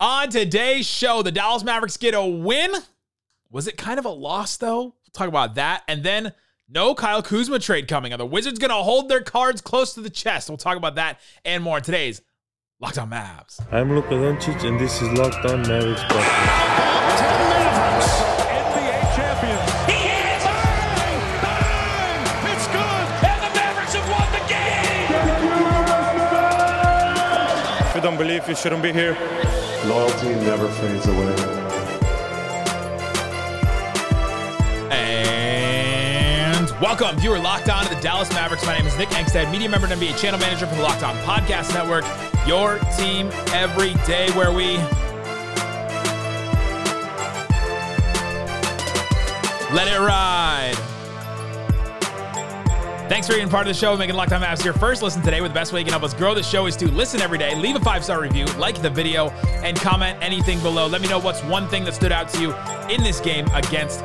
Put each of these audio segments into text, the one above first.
On today's show, the Dallas Mavericks get a win. Was it kind of a loss, though? We'll talk about that. And then no Kyle Kuzma trade coming. Are the Wizards going to hold their cards close to the chest? We'll talk about that and more in today's Locked On Mavs. I'm Luka Doncic, and this is Locked On Mavericks podcast. NBA champions. He hits! Bang! Bang! It's good! And the Mavericks have won the game! If you don't believe, you shouldn't be here. Loyalty never fades away. And welcome. You are locked on to the Dallas Mavericks. My name is Nick Angstadt, media member and NBA channel manager for the Locked On Podcast Network. Your team every day where we let it ride. Thanks for being part of the show, making Locked On Mavs your first listen today. With the best way you can help us grow the show is to listen every day, leave a five star review, like the video, and comment anything below. Let me know what's one thing that stood out to you in this game against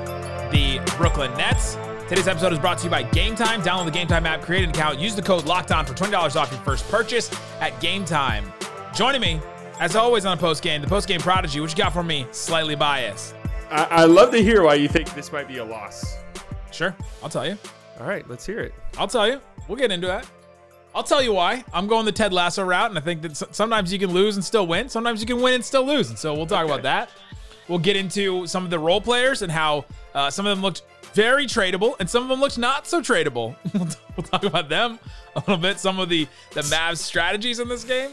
the Brooklyn Nets. Today's episode is brought to you by Game Time. Download the Game Time app, create an account, use the code Locked On for twenty dollars off your first purchase at Game Time. Joining me, as always, on a post game, the post game prodigy. What you got for me? Slightly biased. I, I love to hear why you think this might be a loss. Sure, I'll tell you. All right, let's hear it. I'll tell you. We'll get into that. I'll tell you why. I'm going the Ted Lasso route, and I think that sometimes you can lose and still win. Sometimes you can win and still lose, and so we'll talk Okay. about that. We'll get into some of the role players and how uh, some of them looked very tradable, and some of them looked not so tradable. we'll, t- we'll talk about them a little bit. Some of the the Mavs strategies in this game.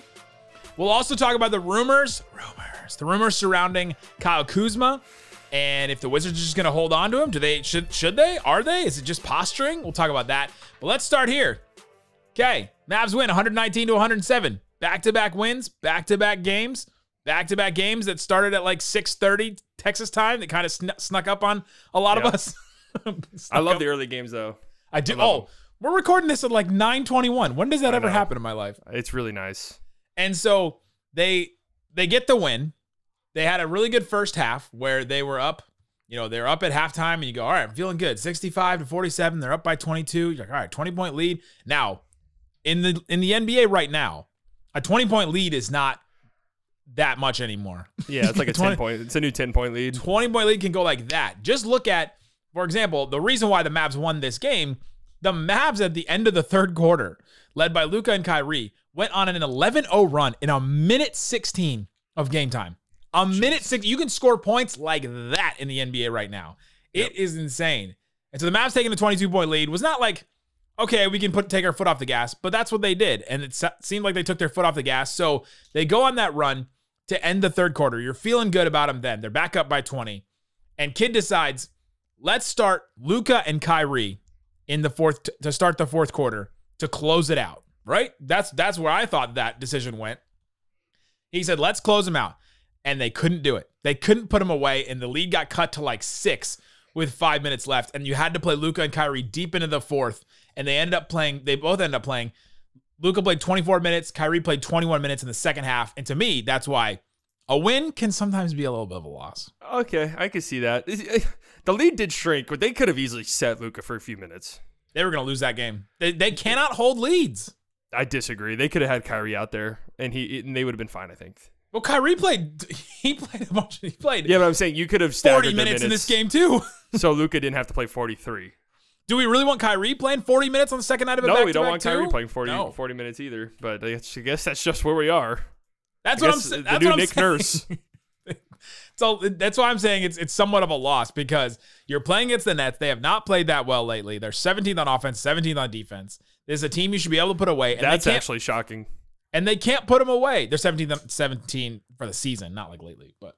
We'll also talk about the rumors, rumors, the rumors surrounding Kyle Kuzma, and if the Wizards are just going to hold on to him. Do they? Should should they? Are they? Is it just posturing? We'll talk about that. But let's start here. Okay, Mavs win 119 to 107. Back-to-back wins, back-to-back games, back-to-back games that started at like 6:30 Texas time that kind of sn- snuck up on a lot Yeah. of us. I love up. the early games though. I do. I Oh, we're recording this at like 9:21. When does that I ever know. happen in my life? It's really nice. And so they they get the win. They had a really good first half where they were up. You know, they're up at halftime, and you go, all right, I'm feeling good. 65 to 47. They're up by 22. You're like, all right, 20 point lead. Now, in the in the NBA right now, a 20 point lead is not that much anymore. Yeah, it's like a 20 ten point. It's a new ten point lead. 20 point lead can go like that. Just look at, for example, the reason why the Mavs won this game. The Mavs at the end of the third quarter, led by Luka and Kyrie, went on an 11 0 run in a minute 16 of game time. A minute six. You can score points like that in the NBA right now. It is insane. And so the Mavs taking the 22 point lead was not like, okay, we can put take our foot off the gas, but that's what they did. And it seemed like they took their foot off the gas. So they go on that run to end the third quarter. You're feeling good about them then. They're back up by 20. And Kidd decides, let's start Luka and Kyrie in the fourth to start the fourth quarter to close it out. Right? That's that's where I thought that decision went. He said, let's close them out. And they couldn't do it. They couldn't put him away, and the lead got cut to like six with five minutes left. And you had to play Luka and Kyrie deep into the fourth. And they ended up playing, they both ended up playing. Luka played 24 minutes, Kyrie played 21 minutes in the second half. And to me, that's why a win can sometimes be a little bit of a loss. Okay, I can see that. Eh, the lead did shrink, but they could have easily set Luka for a few minutes. They were going to lose that game. They, they cannot hold leads. I disagree. They could have had Kyrie out there, and he and they would have been fine. I think. Well, Kyrie played, he played a bunch, he played Yeah, but I'm saying you could have 40 staggered minutes, the in this game too. so Luka didn't have to play 43. Do we really want Kyrie playing 40 minutes on the second night of a No, we don't want Kyrie playing 40, No. 40 minutes either. But I guess, that's just where we are. That's I what I'm saying. the new Nick saying. Nurse. So that's why I'm saying it's it's somewhat of a loss because you're playing against the Nets. They have not played that well lately. They're 17th on offense, 17th on defense. This is a team you should be able to put away, and That's actually shocking. And they can't put them away. They're 17th, on- 17 for the season, not like lately, but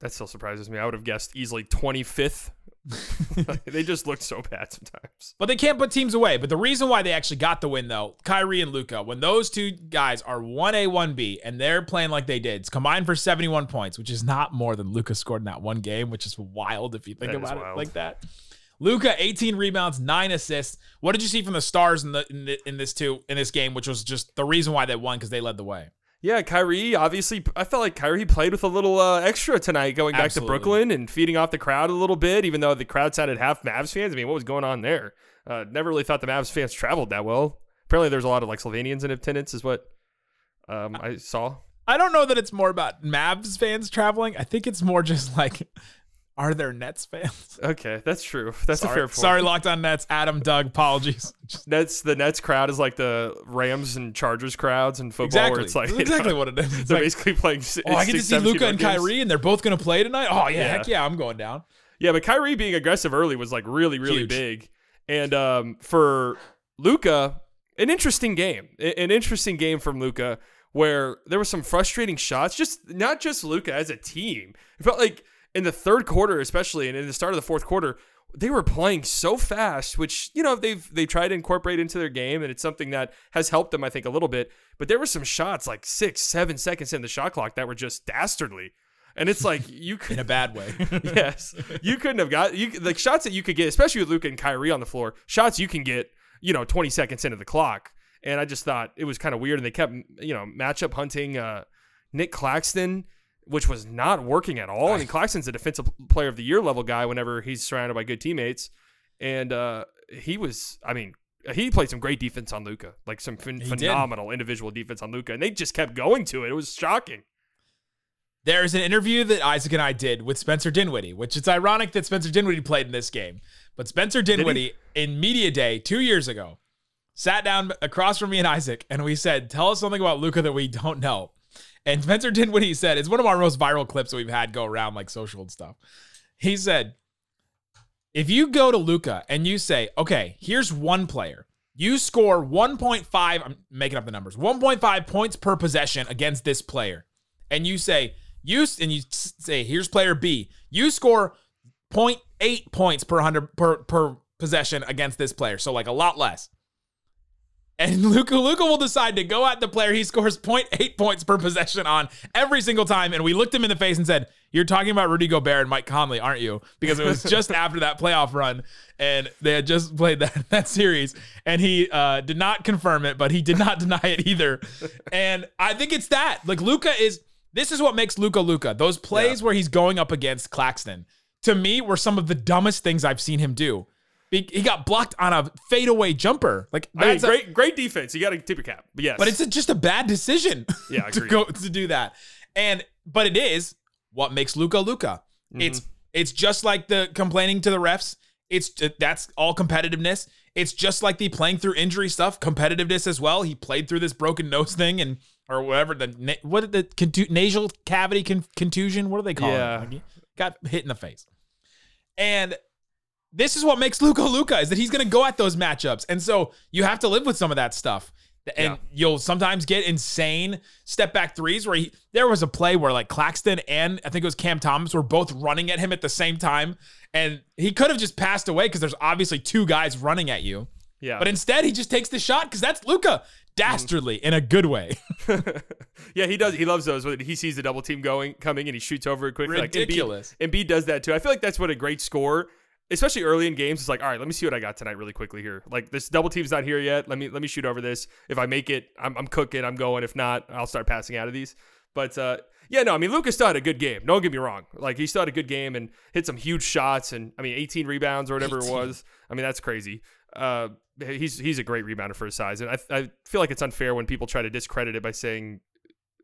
That still surprises me. I would have guessed easily 25th. they just look so bad sometimes. But they can't put teams away. But the reason why they actually got the win, though, Kyrie and Luka, when those two guys are 1A, 1B, and they're playing like they did, it's combined for 71 points, which is not more than Luka scored in that one game, which is wild if you think That about it like that. Luka, 18 rebounds, nine assists. What did you see from the stars in the in, the, in this two in this game, which was just the reason why they won because they led the way. Yeah, Kyrie, obviously, I felt like Kyrie played with a little uh, extra tonight going back Absolutely. to Brooklyn and feeding off the crowd a little bit, even though the crowd sounded half Mavs fans. I mean, what was going on there? Uh, never really thought the Mavs fans traveled that well. Apparently, there's a lot of like Slovenians in attendance, is what um, I saw. I don't know that it's more about Mavs fans traveling. I think it's more just like, are there Nets fans? Okay, that's true. That's a fair point. sorry, locked on Nets. Adam, Doug, apologies. Nets the Nets crowd is like the Rams and Chargers crowds in football, Exactly. where it's like exactly what it is. It's They're like, basically playing. oh, I get to see 17 Luka and games. Kyrie, and they're both going to play tonight. Oh yeah, Yeah. heck yeah, I'm going down. Yeah, but Kyrie being aggressive early was like really, really Huge. big. And um, for Luka, an interesting game. An interesting game from Luka where there were some frustrating shots. Just not just Luka as a team. It felt like in the third quarter, especially, and in the start of the fourth quarter, they were playing so fast, which you know they've they tried to incorporate into their game, and it's something that has helped them, I think, a little bit. But there were some shots like six, seven seconds in the shot clock that were just dastardly, and it's like you could In a bad way. yes, you couldn't have got you like shots that you could get, especially with Luka and Kyrie on the floor. Shots you can get, you know, 20 seconds into the clock. And I just thought it was kind of weird. And they kept, you know, matchup hunting uh, Nick Claxton, which was not working at all. I mean, Claxton's a defensive player of the year level guy whenever he's surrounded by good teammates. And uh, he was, I mean, he played some great defense on Luka, like some phen- He did. phenomenal individual defense on Luka, and they just kept going to it. It was shocking. There's an interview that Isaac and I did with Spencer Dinwiddie, which it's ironic that Spencer Dinwiddie played in this game. But Spencer Dinwiddie in Media Day two years ago sat down across from me and Isaac, and we said, Tell us something about Luka that we don't know. And Spencer Dinwiddie said, It's one of our most viral clips we've had go around like social and stuff. He said, If you go to Luka and you say, Okay, here's one player, you score 1.5, I'm making up the numbers, 1.5 points per possession against this player, and you say, you and you say, here's player B. You score 0.8 points per hundred per per possession against this player, so like a lot less. And Luka Luka will decide to go at the player he scores 0.8 points per possession on every single time. And we looked him in the face and said, You're talking about Rudy Gobert and Mike Conley, aren't you? Because it was just after that playoff run and they had just played that, that series. And he uh, did not confirm it, but he did not deny it either. And I think it's that. Like Luka is this is what makes Luka Luka. Those plays where he's going up against Claxton, to me, were some of the dumbest things I've seen him do. He got blocked on a fadeaway jumper. Like I mean, that's a- great, great defense. You got to tip your cap. But yes, but it's a, just a bad decision Yeah, to go to do that. And but it is what makes Luka Luka. Mm-hmm. It's it's just like the complaining to the refs. It's that's all competitiveness. It's just like the playing through injury stuff, competitiveness as well. He played through this broken nose thing and or whatever the what the contu- nasal cavity con- contusion. What do they call Yeah. it? Like, got hit in the face. And this is what makes Luka Luka is that he's going to go at those matchups. And so you have to live with some of that stuff. And Yeah. you'll sometimes get insane step back threes where he there was a play where like Claxton and I think it was Cam Thomas were both running at him at the same time and he could have just passed away because there's obviously two guys running at you. yeah. But instead he just takes the shot because that's Luka dastardly in a good way. yeah, he does. He loves those he sees the double team going coming and he shoots over it quickly. Ridiculous. Like, Embiid, Embiid does that too. I feel like that's what a great score, especially early in games, it's like. All right, let me see what I got tonight really quickly here. Like this double team's not here yet. Let me let me shoot over this. If I make it, I'm, I'm cooking. I'm going. If not, I'll start passing out of these. But uh, yeah, no, I mean Luka's still had a good game. Don't get me wrong. Like he still had a good game and hit some huge shots and I mean 18 rebounds or whatever 18. it was. I mean that's crazy. Uh, he's he's a great rebounder for his size, and I I feel like it's unfair when people try to discredit it by saying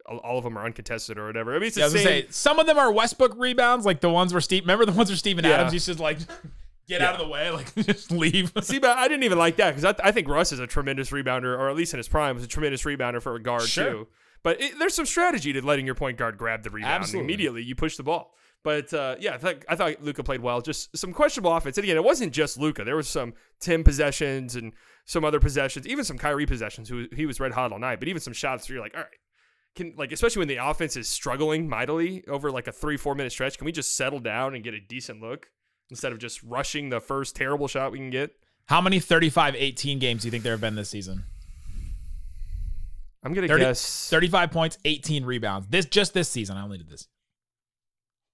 all of them are uncontested or whatever. I mean, it's the Yeah, was same. say some of them are Westbrook rebounds, like the ones where Steve. Remember the ones where Steven Yeah. Adams used to like get out of the way, like just leave. See, but I didn't even like that because I, I think Russ is a tremendous rebounder, or at least in his prime, was a tremendous rebounder for a guard Sure. too. But it, there's some strategy to letting your point guard grab the rebound Absolutely. immediately. You push the ball. But uh, yeah, I thought I thought Luka played well. Just some questionable offense. And again, it wasn't just Luka. There was some Tim possessions and some other possessions, even some Kyrie possessions. Who he was red hot all night. But even some shots where you're like, all right, can like especially when the offense is struggling mightily over like a three four minute stretch. Can we just settle down and get a decent look instead of just rushing the first terrible shot we can get? How many 35-18 games do you think there have been this season? I'm gonna 30 guess 35 points, 18 rebounds. This just this season. I only did this.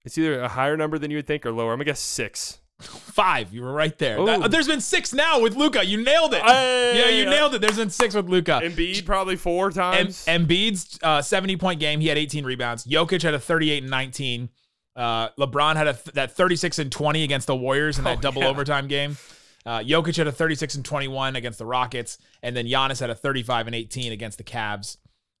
It's either a higher number than you would think or lower. I'm gonna guess six. Five. You were right there. That- there's been six now with Luka. You nailed it. Hey, yeah, you uh, nailed it. There's been six with Luka. Embiid probably four Em- times. Embiid's uh, 70 point game. He had 18 rebounds. Jokic had a 38 and 19. Uh, LeBron had a th- that 36 and 20 against the Warriors in that Oh, double yeah. overtime game. Uh, Jokic had a 36 and 21 against the Rockets, and then Giannis had a 35 and 18 against the Cavs.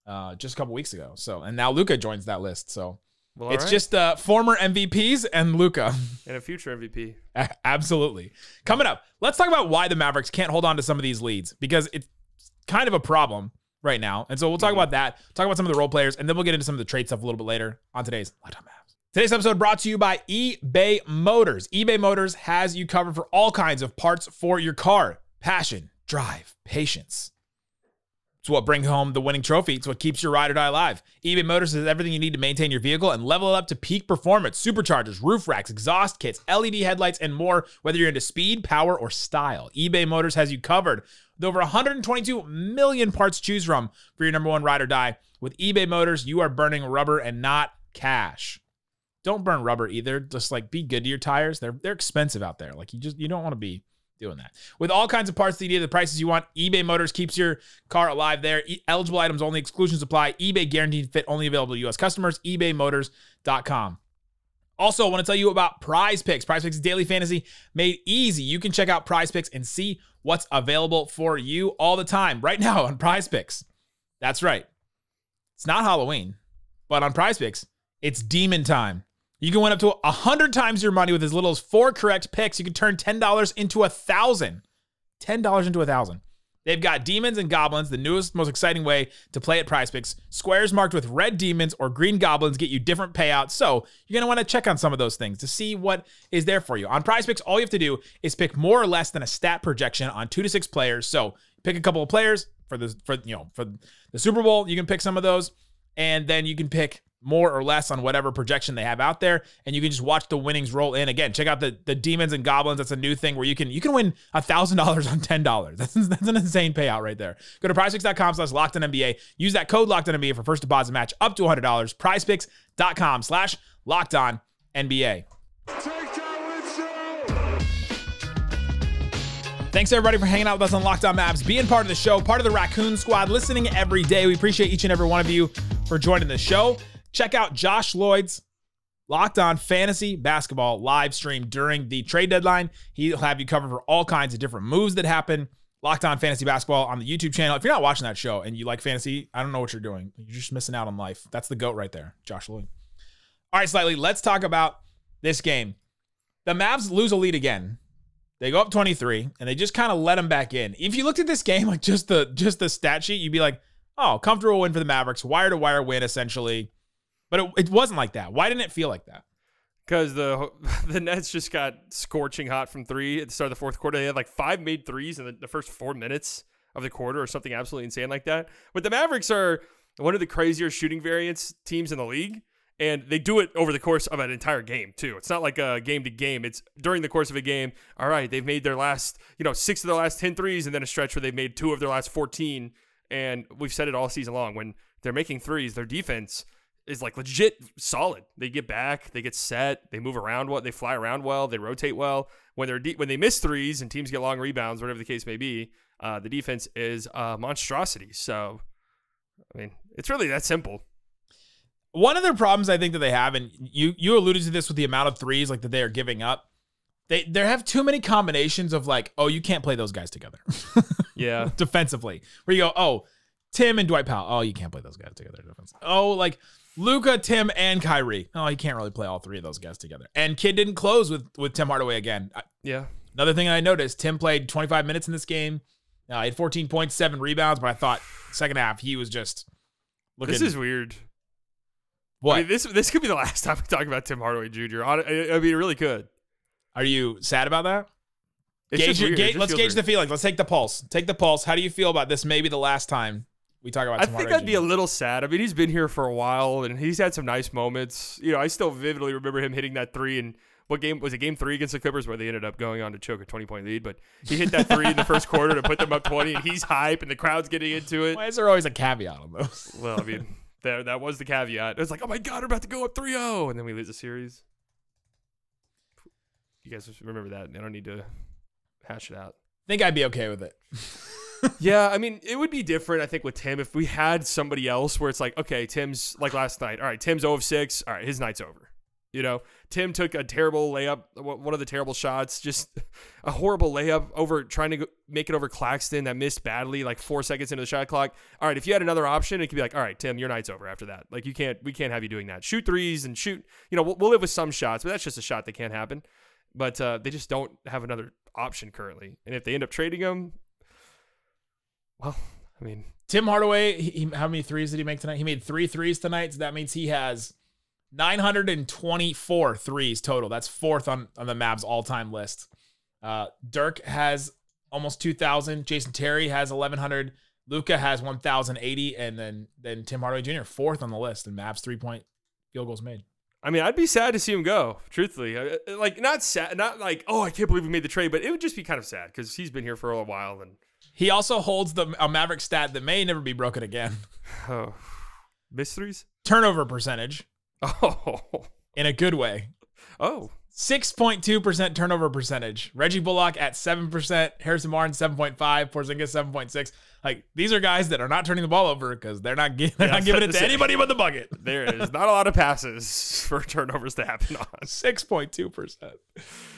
uh, just a couple weeks ago. So, and now Luka joins that list. So Well, it's alright. just uh, former MVPs and Luka. and a future MVP. Absolutely. Coming up, let's talk about why the Mavericks can't hold on to some of these leads because it's kind of a problem right now. And so we'll talk about that, talk about some of the role players, and then we'll get into some of the trade stuff a little bit later on today's Locked On Mavs. Today's episode brought to you by eBay Motors. eBay Motors has you covered for all kinds of parts for your car. Passion, drive, patience. It's what brings home the winning trophy. It's what keeps your ride or die alive. eBay Motors has everything you need to maintain your vehicle and level it up to peak performance. Superchargers, roof racks, exhaust kits, LED headlights, and more. Whether you're into speed, power, or style, eBay Motors has you covered. With over 122 million parts to choose from for your number one ride or die. With eBay Motors, you are burning rubber and not cash. Don't burn rubber either. Just like be good to your tires. They're they're expensive out there. Like you just you don't want to be doing that. With all kinds of parts that you need, the prices you want, eBay Motors keeps your car alive there. E- eligible items only, exclusions apply. eBay guaranteed fit only available to U.S. customers. ebaymotors.com. Also, I want to tell you about Prize Picks. Prize Picks daily fantasy made easy. You can check out Prize Picks and see what's available for you all the time right now on Prize Picks. That's right. It's not Halloween, but on Prize Picks, it's demon time. You can win up to 100 times your money with as little as four correct picks. You can turn $10 into a thousand. $10 into a thousand. They've got demons and goblins, the newest, most exciting way to play at prize picks. Squares marked with red demons or green goblins get you different payouts. So you're going to want to check on some of those things to see what is there for you. On prize picks, all you have to do is pick more or less than a stat projection on two to six players. So pick a couple of players for the, for, you know, for the Super Bowl. You can pick some of those and then you can pick more or less on whatever projection they have out there and you can just watch the winnings roll in. Again check out the the demons and goblins. That's a new thing where you can you can win a thousand dollars on ten dollars. That's, that's an insane payout right there. Go to prizepicks.com slash locked on nba use that code locked on nba for first deposit match up to $100 prizepicks.com slash locked on nba Thanks everybody for hanging out with us on Locked On Mavs, being part of the show, part of the Raccoon Squad, listening every day. We appreciate each and every one of you for joining the show. Check out Josh Lloyd's Locked On Fantasy Basketball live stream during the trade deadline. He'll have you covered for all kinds of different moves that happen. Locked On Fantasy Basketball on the YouTube channel. If you're not watching that show and you like fantasy, I don't know what you're doing. You're just missing out on life. That's the goat right there, Josh Lloyd. All right, slightly. Let's talk about this game. The Mavs lose a lead again. They go up 23 and they just kind of let them back in. If you looked at this game, like just the just the stat sheet, you'd be like, oh, comfortable win for the Mavericks, wire to wire win essentially. But it, it wasn't like that. Why didn't it feel like that? Because the the Nets just got scorching hot from three at the start of the fourth quarter. They had like five made threes in the, the first four minutes of the quarter or something absolutely insane like that. But the Mavericks are one of the crazier shooting variance teams in the league. And they do it over the course of an entire game, too. It's not like a game to game. It's during the course of a game. All right, they've made their last, you know, six of their last 10 threes, and then a stretch where they've made two of their last 14. And we've said it all season long. When they're making threes, their defense is like legit solid. They get back, they get set, they move around well, they fly around well, they rotate well. When they're de- when they miss threes and teams get long rebounds, whatever the case may be, uh, the defense is a monstrosity. So, I mean, it's really that simple. One of their problems I think that they have, and you you alluded to this with the amount of threes like that they are giving up. They they have too many combinations of like, oh, you can't play those guys together. Yeah. defensively. Where you go, oh, Tim and Dwight Powell. Oh, you can't play those guys together defensively. Oh, like Luka, Tim, and Kyrie. Oh, you can't really play all three of those guys together. And Kidd didn't close with with Tim Hardaway again. I- Yeah. Another thing I noticed, Tim played 25 minutes in this game. Uh, he had 14 points, seven rebounds, but I thought second half he was just looking. This is weird. what? I mean, this this could be the last time we talk about Tim Hardaway Jr. I I mean, it really could. Are you sad about that? It's Gauge, just your- weird. It gauge- let's gauge weird. the feelings. Let's take the pulse. Take the pulse. How do you feel about this? Maybe the last time we talk about. I think I'd be a little sad. I mean, he's been here for a while and he's had some nice moments. You know, I still vividly remember him hitting that three and. what game was it? Game three against the Clippers where they ended up going on to choke a twenty point lead. But he hit that three in the first quarter to put them up twenty, and he's hype and the crowd's getting into it. Why is there always a caveat on those? Well, I mean, there that was the caveat. It was like, oh my god, we're about to go up 3-0, and then we lose the series. You guys remember that? I don't need to hash it out. I think I'd be okay with it. Yeah, I mean, it would be different, I think, with Tim if we had somebody else where it's like, okay, Tim's like last night. All right, Tim's 0 of 6. All right, his night's over. You know, Tim took a terrible layup, one of the terrible shots, just a horrible layup over trying to make it over Claxton that missed badly, like four seconds into the shot clock. All right, if you had another option, it could be like, all right, Tim, your night's over after that. Like you can't, we can't have you doing that. Shoot threes and shoot. You know, we'll, we'll live with some shots, but that's just a shot that can't happen. But uh, they just don't have another option currently, and if they end up trading him, well, I mean, Tim Hardaway, he, he- how many threes did he make tonight? He made three threes tonight. So that means he has 924 threes total. That's fourth on, on the Mavs all time list. Uh, Dirk has almost 2,000. Jason Terry has 1,100. Luka has 1,080. And then, then Tim Hardaway Jr., fourth on the list. And Mavs three point field goals made. I mean, I'd be sad to see him go. Truthfully, like not sad, not like oh, I can't believe we made the trade, but it would just be kind of sad because he's been here for a while and He also holds the a Maverick stat that may never be broken again oh, mysteries. turnover percentage Oh, in a good way. oh, 6.2% turnover percentage. Reggie Bullock at 7%, Harrison Barnes 7.5, Porzingis 7.6. Like these are guys that are not turning the ball over because they're not gi- they're Yeah, not giving it to say. anybody but the bucket. there is not a lot of passes for turnovers to happen on. 6.2%.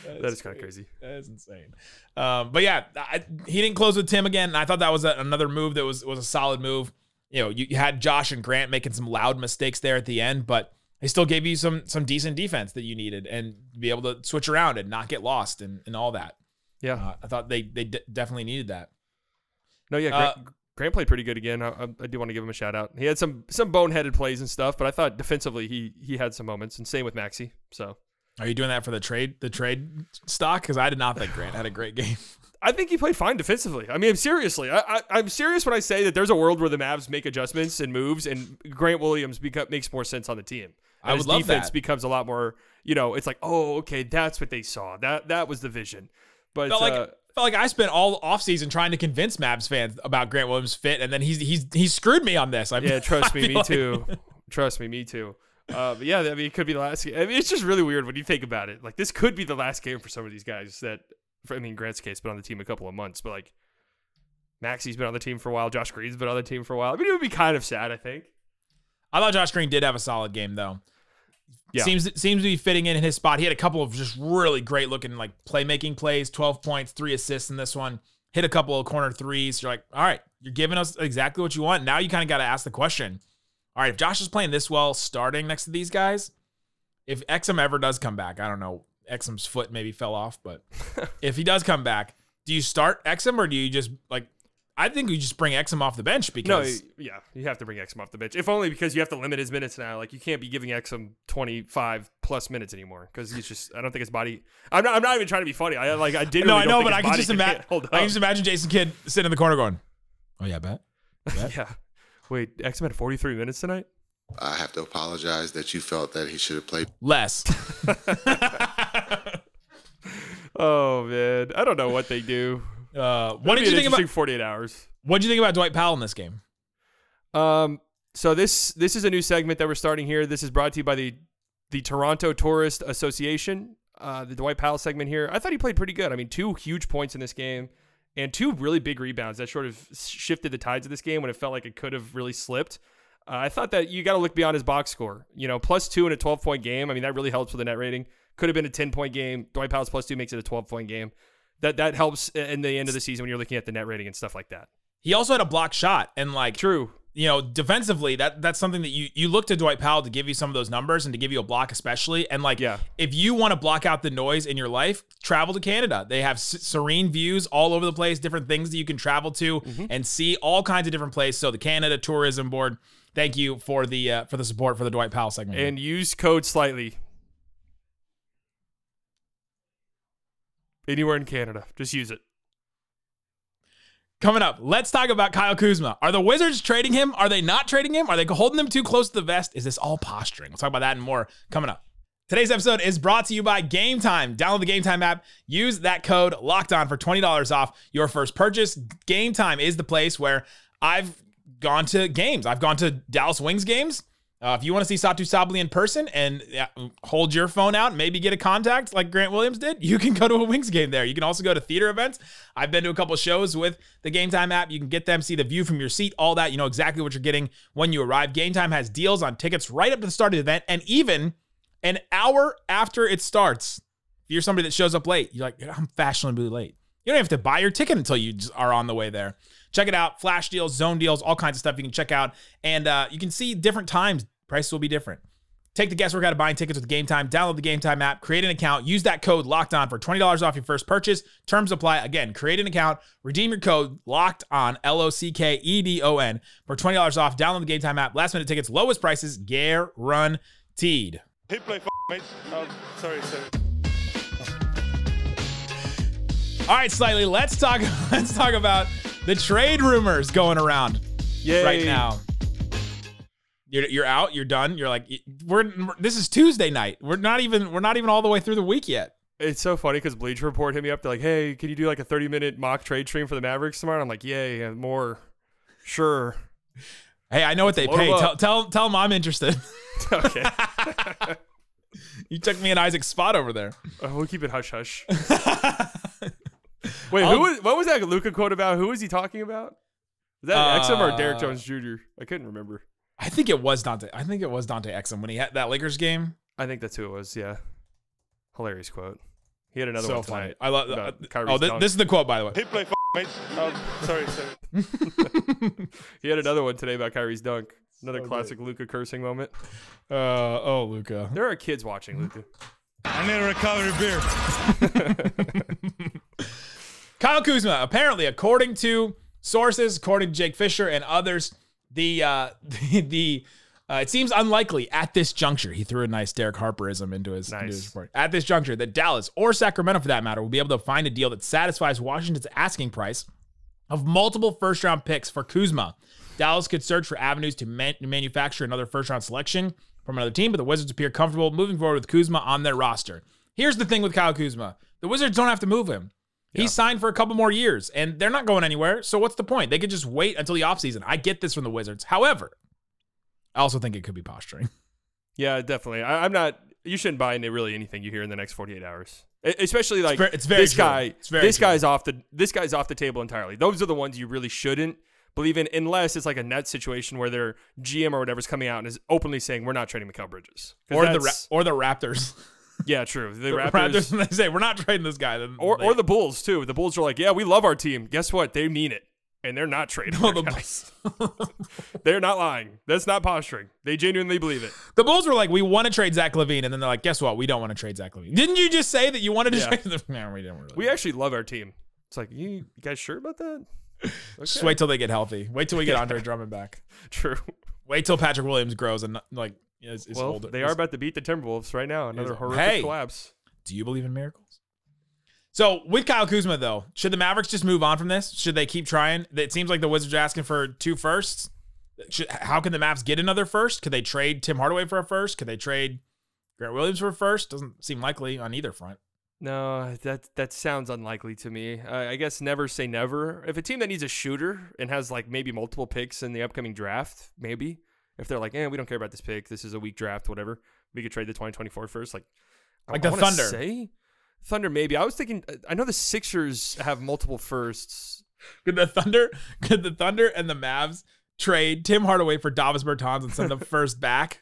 That is kind of crazy. That is insane. Um, but yeah, I, he didn't close with Tim again. And I thought that was a, another move that was was a solid move. You know, you, you had Josh and Grant making some loud mistakes there at the end, but they still gave you some some decent defense that you needed and be able to switch around and not get lost and, and all that. Yeah, Uh, I thought they they d- definitely needed that. No, yeah. uh, Grant, Grant played pretty good again. I, I, do want to give him a shout out. He had some some boneheaded plays and stuff, but I thought defensively he he had some moments, and same with Maxi. So Are you doing that for the trade the trade stock? Because I did not think Grant had a great game. I think he played fine defensively. I mean, seriously, I, I, I'm serious when I say that there's a world where the Mavs make adjustments and moves, and Grant Williams beca- makes more sense on the team. I would his love defense that. becomes a lot more. You know, it's like, oh, okay, that's what they saw. That that was the vision. But felt like uh, felt like I spent all offseason trying to convince Mavs fans about Grant Williams' fit, and then he's he's he's screwed me on this. I yeah, trust me, me like- too. Trust me, me too. Uh, but yeah, I mean, it could be the last. game. I mean, it's just really weird when you think about it. Like, this could be the last game for some of these guys. That, for, I mean, Grant's case been on the team a couple of months, but like, Maxi's been on the team for a while. Josh Green's been on the team for a while. I mean, it would be kind of sad. I think. I thought Josh Green did have a solid game though. Yeah. Seems seems to be fitting in in his spot. He had a couple of just really great looking like playmaking plays, 12 points, three assists in this one. Hit a couple of corner threes. You're like, all right, you're giving us exactly what you want. Now you kind of got to ask the question. All right, if Josh is playing this well starting next to these guys, if Exum ever does come back, I don't know. Exum's foot maybe fell off, but if he does come back, do you start Exum or do you just like I think we just bring Exum off the bench because No, because yeah, you have to bring Exum off the bench, if only because you have to limit his minutes now. Like, you can't be giving Exum twenty five plus minutes anymore because he's just. I don't think his body. I'm not. I'm not even trying to be funny. I like. I did. No, I know, but I can just imagine. Hold I can just imagine Jason Kidd sitting in the corner going, "Oh yeah, bet." Yeah. Wait, Exum had 43 minutes tonight. I have to apologize that you felt that he should have played Less. Oh man, I don't know what they do. Uh, what did you think about? 48 hours? What did you think about Dwight Powell in this game? Um, so this this is a new segment that we're starting here. This is brought to you by the the Toronto Tourist Association. Uh, the Dwight Powell segment here. I thought he played pretty good. I mean, two huge points in this game and two really big rebounds that sort of shifted the tides of this game when it felt like it could have really slipped. Uh, I thought that you got to look beyond his box score. You know, plus two in a 12 point game. I mean, that really helps with the net rating. Could have been a 10 point game. Dwight Powell's plus two makes it a 12 point game. That that helps in the end of the season when you're looking at the net rating and stuff like that. He also had a block shot, and like True. you know, defensively, that that's something that you you look to Dwight Powell to give you some of those numbers and to give you a block, especially. And like, Yeah. if you want to block out the noise in your life, travel to Canada. They have s- serene views all over the place, different things that you can travel to and see all kinds of different places. So the Canada Tourism Board, thank you for the uh, for the support for the Dwight Powell segment. And use code slightly. Anywhere in Canada, just use it. Coming up, let's talk about Kyle Kuzma. Are the Wizards trading him? Are they not trading him? Are they holding him too close to the vest? Is this all posturing? We'll talk about that and more coming up. Today's episode is brought to you by Game Time. Download the Game Time app. Use that code locked on for $20 off your first purchase. Game Time is the place where I've gone to games. I've gone to Dallas Wings games. Uh, if you want to see Satou Sabally in person and yeah, hold your phone out, maybe get a contact like Grant Williams did, you can go to a Wings game there. You can also go to theater events. I've been to a couple shows with the Game Time app. You can get them, see the view from your seat, all that. You know exactly what you're getting when you arrive. Game Time has deals on tickets right up to the start of the event and even An hour after it starts, if you're somebody that shows up late, you're like, I'm fashionably late. You don't have to buy your ticket until you are on the way there. Check it out. Flash deals, zone deals, all kinds of stuff you can check out. And uh, you can see different times. Prices will be different. Take the guesswork out of buying tickets with Game Time. Download the Game Time app, create an account, use that code locked on for $20 off your first purchase. Terms apply. Again, create an account, redeem your code locked on, L O C K E D O N, for $20 off. Download the Game Time app. Last minute tickets, lowest prices guaranteed. Hit play, f- mate. Oh, sorry, sorry. All right, slightly. Let's talk. Let's talk about the trade rumors going around Yay. right now. You're, you're out. You're done. You're like we're. This is Tuesday night. We're not even. We're not even all the way through the week yet. It's so funny because Bleacher Report hit me up. They're like, "Hey, can you do like a 30 minute mock trade stream for the Mavericks tomorrow?" I'm like, "Yay, more." Sure. Hey, I know what they pay. Tell, tell tell them I'm interested. okay. you took me and Isaac's spot over there. Uh, we'll keep it hush hush. Wait, I'll- who was, what was that Luka quote about? Who was he talking about? Was that Exum or Derrick Uh, Jones Jr.? I couldn't remember. I think it was Dante. I think it was Dante Exum when he had that Lakers game. I think that's who it was. Yeah. Hilarious quote. He had another so one funny. I love. about Uh, oh, thi- dunk. this is the quote, by the way. He play, f- mate. Oh, sorry, sorry. He had another one today about Kyrie's dunk. Another classic Luka cursing moment. Uh, oh, Luka. There are kids watching Luka. I need a recovery beer. Kyle Kuzma, apparently, according to sources, according to Jake Fisher and others, the uh, the, the uh, it seems unlikely at this juncture. He threw a nice Derek Harperism into his, into his Nice. report. At this juncture, that Dallas or Sacramento, for that matter, will be able to find a deal that satisfies Washington's asking price of multiple first round picks for Kuzma. Dallas could search for avenues to man- manufacture another first round selection from another team, but the Wizards appear comfortable moving forward with Kuzma on their roster. Here's the thing with Kyle Kuzma the Wizards don't have to move him. He's signed for a couple more years and they're not going anywhere. So what's the point? They could just wait until the offseason. I get this from the Wizards. However, I also think it could be posturing. Yeah, definitely. I, I'm not. You shouldn't buy into really anything you hear in the next 48 hours. Especially like ver- it's very this true. guy. It's very this true. guy's off the. This guy's off the table entirely. Those are the ones you really shouldn't believe in, unless it's like a net situation where their GM or whatever's coming out and is openly saying we're not trading Mikal Bridges. Or the Ra- or the Raptors. yeah, true. The Raptors, Raptors they say we're not trading this guy, then or, they- or the Bulls too. The Bulls are like, yeah, we love our team. Guess what? They mean it, and they're not trading. No, the Bulls. they're not lying. That's not posturing. They genuinely believe it. The Bulls were like, we want to trade Zach LaVine, and then they're like, guess what? We don't want to trade Zach LaVine. Didn't you just say that you wanted to Yeah. trade? No, we didn't. Really. We actually love our team. It's like you, you guys sure about that? just wait till they get healthy. Wait till we get Andre Drummond back. True. Wait till Patrick Williams grows and like is, is well, older. they are about to beat the Timberwolves right now. Another Is- horrific Hey. collapse. Do you believe in miracles? So with Kyle Kuzma though, should the Mavericks just move on from this? Should they keep trying? It seems like the Wizards are asking for two firsts. Should, how can the Mavs get another first? Could they trade Tim Hardaway for a first? Could they trade Grant Williams for a first? Doesn't seem likely on either front. No, that that sounds unlikely to me. Uh, I guess never say never. If a team that needs a shooter and has like maybe multiple picks in the upcoming draft, maybe if they're like, eh, we don't care about this pick. This is a weak draft, whatever. We could trade the 2024 first. Like, Like I the wanna Thunder. Say Thunder, maybe. I was thinking. I know the Sixers have multiple firsts. Could the Thunder, could the Thunder and the Mavs trade Tim Hardaway for Davis Bertans and send the first back?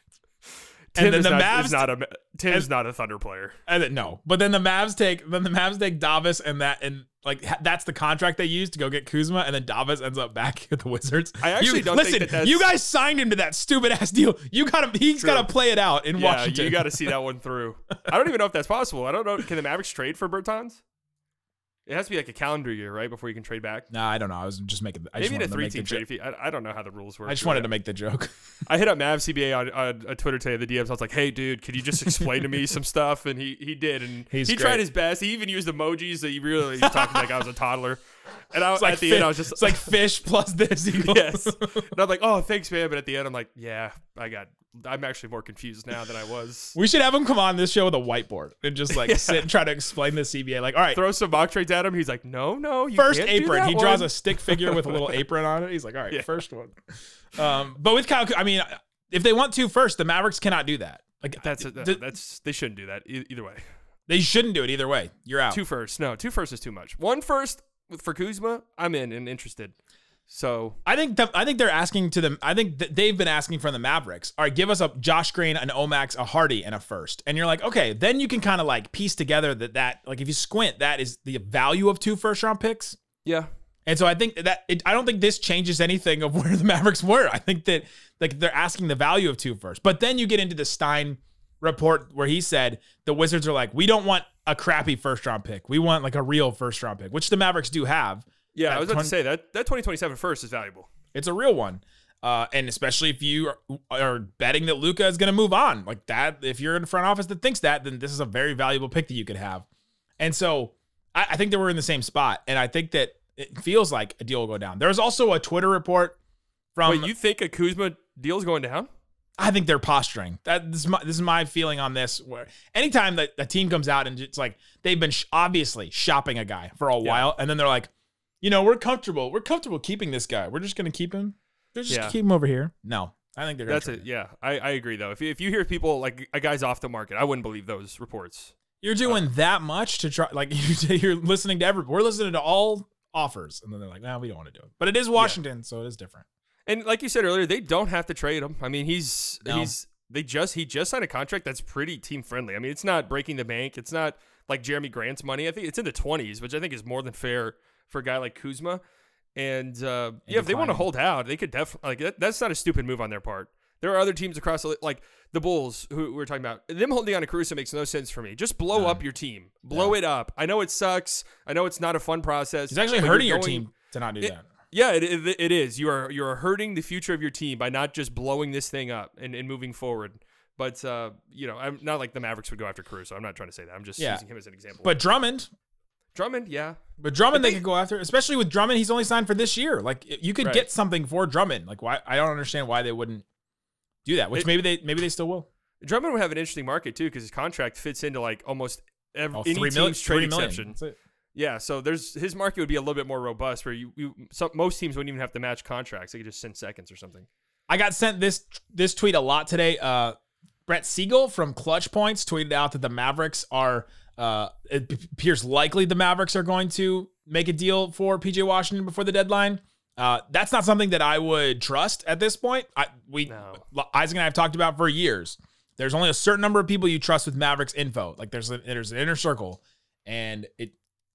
Tim and then is the not, Mavs is not a Tim's and- not a Thunder player. And then, no, but then the Mavs take then the Mavs take Davis and that and like that's the contract they used to go get Kuzma, and then Davis ends up back at the Wizards. I actually you, don't listen. think that you guys signed him to that stupid ass deal. You gotta he's gotta play it out in Yeah, Washington. you got to see that one through. I don't even know if that's possible. I don't know. Can the Mavericks trade for Bertans? It has to be like a calendar year, right, before you can trade back. Nah, I don't know. I was just making. I just Maybe in wanted a the three-team trade. I, I don't know how the rules work. I just wanted that. to make the joke. I hit up Mav CBA on, on, on Twitter today. The DMs. I was like, "Hey, dude, could you just explain to me some stuff?" And he he did, and He's he great. tried his best. He even used emojis that he really was talking like I was a toddler. And I, It's like at the fi- end, I was just it's like fish plus this equals. yes. And I'm like, "Oh, thanks, man." But at the end, I'm like, "Yeah, I got. I'm actually more confused now than I was." We should have him come on this show with a whiteboard and just like sit and try to explain the CBA. Like, all right, Throw some mock trades at him. He's like, "No, no, you first can't do apron. He draws a stick figure with a little apron on it. He's like, all right, Yeah. first one. Um, but with Kyle, I mean, if they want to first, the Mavericks cannot do that. Like That's a, th- that's they shouldn't do that e- either way. they shouldn't do it either way. You're out. Two first, no, two first is too much. One first with for Kuzma, I'm in and interested. So I think the, I think they're asking to them. I think that they've been asking from the Mavericks. All right, give us a Josh Green, an Omax, a Hardy, and a first. And you're like, okay, then you can kind of like piece together that that like if you squint, that is the value of two first round picks. yeah, And so I think that it, I don't think this changes anything of where the Mavericks were. I think that like they're asking the value of two first. But then you get into the Stein report where he said the Wizards are like, we don't want a crappy first round pick. We want like a real first round pick, which the Mavericks do have. Yeah. That I was about twen- to say that that 2027 first is valuable. It's a real one. Uh, and especially if you are, are betting that Luka is going to move on like that, if you're in the front office that thinks that, then this is a very valuable pick that you could have. And so I, I think that we're in the same spot. And I think that it feels like a deal will go down. There's also a Twitter report from, Wait, you think a Kuzma deal is going down? I think they're posturing. That this is my this is my feeling on this. Where anytime that a team comes out and it's like they've been sh- obviously shopping a guy for a Yeah. while, and then they're like, you know, we're comfortable. We're comfortable keeping this guy. We're just gonna keep him. They're just Yeah. keep him over here. No, I think they're That's it. him. Yeah, I, I agree though. If you, if you hear people like a guy's off the market, I wouldn't believe those reports. You're doing uh, that much to try. Like you, you're listening to every. We're listening to all offers, and then they're like, no, we don't want to do it. But it is Washington, so it is different. And like you said earlier, they don't have to trade him. I mean, he's No. he's they just he just signed a contract that's pretty team friendly. I mean, it's not breaking the bank. It's not like Jerami Grant's money. I think it's in the twenties, which I think is more than fair for a guy like Kuzma. And uh, yeah, if they want to hold out, they could definitely like that, that's not a stupid move on their part. There are other teams across the like the Bulls who we we're talking about. Them holding on to Caruso makes no sense for me. Just blow up your team. Blow it up. I know it sucks. I know it's not a fun process. It's actually hurting your team to not do It- that. Yeah, it, it, it is. You are you are hurting the future of your team by not just blowing this thing up and, and moving forward. But uh, you know, I'm not like the Mavericks would go after Caruso. I'm not trying to say that. I'm just Yeah. using him as an example. But Drummond, Drummond, yeah, But Drummond, But they, they- could go after, especially with Drummond. He's only signed for this year. Like you could Right. get something for Drummond. Like why? I don't understand why they wouldn't do that. Which It- maybe they maybe they still will. Drummond would have an interesting market too because his contract fits into like almost every, Oh, any team's mil- trade three million. exception. Yeah, so there's his market would be a little bit more robust where you, you some, most teams wouldn't even have to match contracts. They could just send seconds or something. I got sent this this tweet a lot today. Uh, Brett Siegel from Clutch Points tweeted out that the Mavericks are. Uh, it appears likely the Mavericks are going to make a deal for PJ Washington before the deadline. Uh, that's not something that I would trust at this point. I we No. Isaac and I have talked about for years. There's only a certain number of people you trust with Mavericks info. Like there's a, there's an inner circle, and it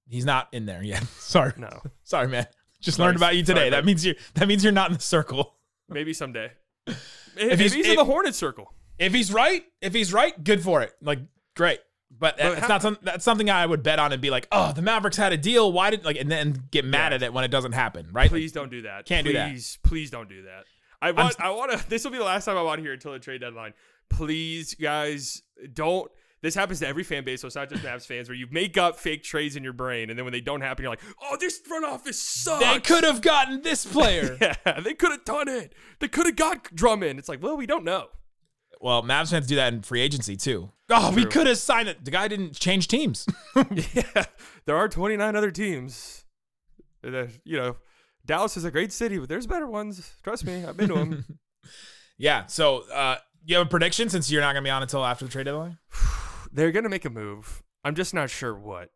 he's not in there yet. Sorry, No, sorry, man. Just Sorry, learned about you today. bud. that means you're that means you're not in the circle. maybe someday. if he's- he's, in the Hornet circle, If he's right, if he's right, good for it. Like great. But, But it's how- not some, that's something I would bet on and be like, oh, the Mavericks had a deal. Why did like and then get mad Yeah. at it when it doesn't happen, right? please don't do that. Can't do that. please, Please don't do that. I want. I want to. This will be the last time I want to hear until the trade deadline. Please, guys, don't. This happens to every fan base, so it's not just Mavs fans, where you make up fake trades in your brain, and then when they don't happen, you're like, "Oh, this front office sucks." They could have gotten this player. Yeah, they could have done it. They could have got Drummond. It's like, well, we don't know. Well, Mavs fans do that in free agency too. Oh, we could have signed it. The guy didn't change teams. yeah, there are 29 other teams. You know, Dallas is a great city, but there's better ones. Trust me, I've been to them. yeah. So uh you have a prediction since you're not gonna be on until after the trade deadline? They're gonna make a move. I'm just not sure what.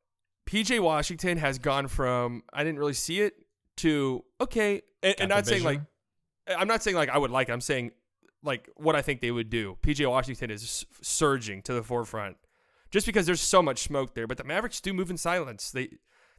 PJ Washington has gone from I didn't really see it to okay, and, and Got not saying like? I'm not saying like I would like. it. I'm saying like what I think they would do. PJ Washington is surging to the forefront just because there's so much smoke there. But the Mavericks do move in silence. They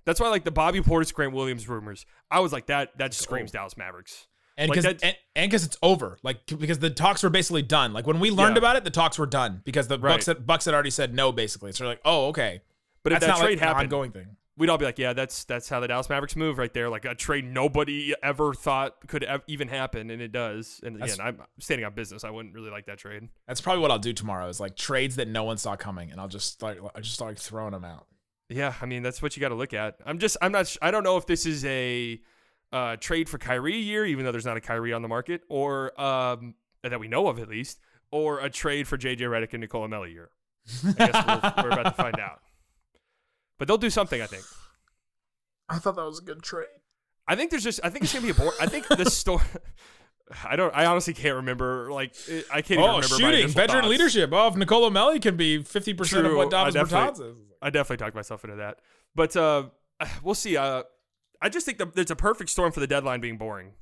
that's why like the Bobby Portis Grant Williams rumors. I was like that that screams oh. Dallas Mavericks. And because that- and because it's over, like because the talks were basically done. Like when we learned Yeah. about it, the talks were done because the Right. Bucks had, Bucks had already said no, basically. So they're like, oh, okay. But if That's that not trade like happened, ongoing thing. We'd all be like, yeah, that's that's how the Dallas Mavericks move right there. Like a trade nobody ever thought could ev- even happen, and it does. And That's- again, I'm standing on business. I wouldn't really like that trade. That's probably what I'll do tomorrow. Is like trades that no one saw coming, and I'll just start. I just start throwing them out. Yeah, I mean that's what you got to look at. I'm just I'm not sh- I don't know if this is a uh, trade for Kyrie year, even though there's not a Kyrie on the market, or um, that we know of at least, or a trade for JJ Redick and Nicolò Melli year. I guess we'll, we're about to find out. But they'll do something, I think. I thought that was a good trade. I think there's just I think it's gonna be a board. I think the story. I don't. I honestly can't remember. Like it- I can't even Oh, remember. my shooting, veteran thoughts. leadership. Oh, if Nicolò Melli can be fifty percent of what I Davis definitely- Bertans is. I definitely talked myself into that. But uh, we'll see. Uh, I just think the, it's a perfect storm for the deadline being boring.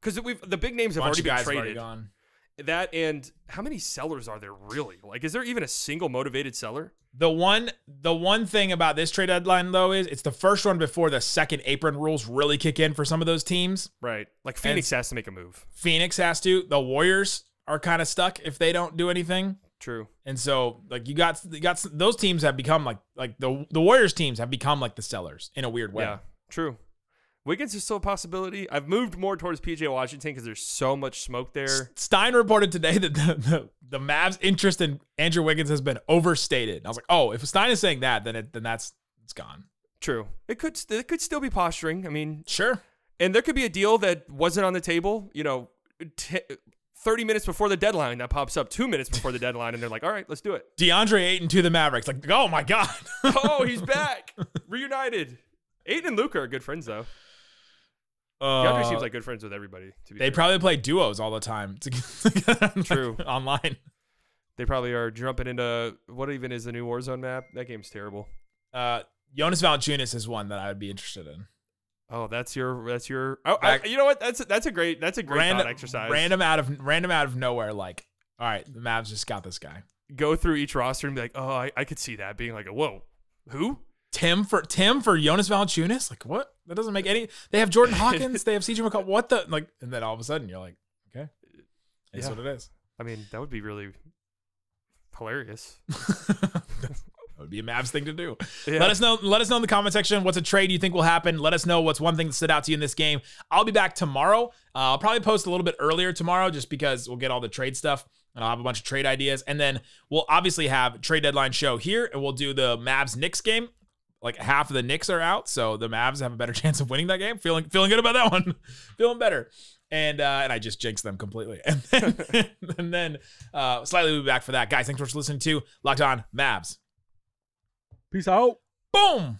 Because we've the big names have already been guys have already traded. gone. That and how many sellers are there really? Like, is there even a single motivated seller? The one the one thing about this trade deadline though is it's the first one before the second apron rules really kick in for some of those teams. Right. Like Phoenix has to make a move. Phoenix has to. The Warriors are kind of stuck if they don't do anything. True. And so like you got you got those teams have become like like the the Warriors teams have become like the sellers in a weird way. Yeah. True. Wiggins is still a possibility. I've moved more towards PJ Washington because there's so much smoke there. Stein reported today that the, the, the Mavs' interest in Andrew Wiggins has been overstated. I was like, oh, if Stein is saying that, then it then that's it's gone. True. It could it could still be posturing. I mean, Sure. and there could be a deal that wasn't on the table. You know, t- thirty minutes before the deadline that pops up two minutes before the deadline, and they're like, "All right, let's do it." DeAndre Ayton to the Mavericks. Like, oh my God. oh, he's back, reunited. Ayton and Luka are good friends though. DeAndre Uh, seems like good friends with everybody. To be they fair. probably play duos all the time. True. Online. they probably are jumping into what even is the new Warzone map? That game's terrible. Uh, Jonas Valanciunas is one that I would be interested in. Oh, that's your that's your. Oh, I, you know what? That's that's a great that's a great Random exercise. Random out of random out of nowhere. Like, all right, the Mavs just got this guy. Go through each roster and be like, oh, I, I could see that being like, a, whoa, who? Tim for Tim for Jonas Valanciunas. Like, what? That doesn't make any. They have Jordan Hawkins. they have CJ McCollum. What the like? And then all of a sudden, you're like, okay, that's Yeah. what it is. I mean, that would be really hilarious. that would be a Mavs thing to do. Yeah. Let us know. Let us know in the comment section what's a trade you think will happen. Let us know what's one thing that stood out to you in this game. I'll be back tomorrow. Uh, I'll probably post a little bit earlier tomorrow, just because we'll get all the trade stuff and I'll have a bunch of trade ideas. And then we'll obviously have trade deadline show here, and we'll do the Mavs Knicks game. Like half of the Knicks are out, so the Mavs have a better chance of winning that game. Feeling feeling good about that one. feeling better. And uh, and I just jinxed them completely. And then, and then uh, slightly we'll be back for that. Guys, thanks for listening to Locked On Mavs. Peace out. Boom.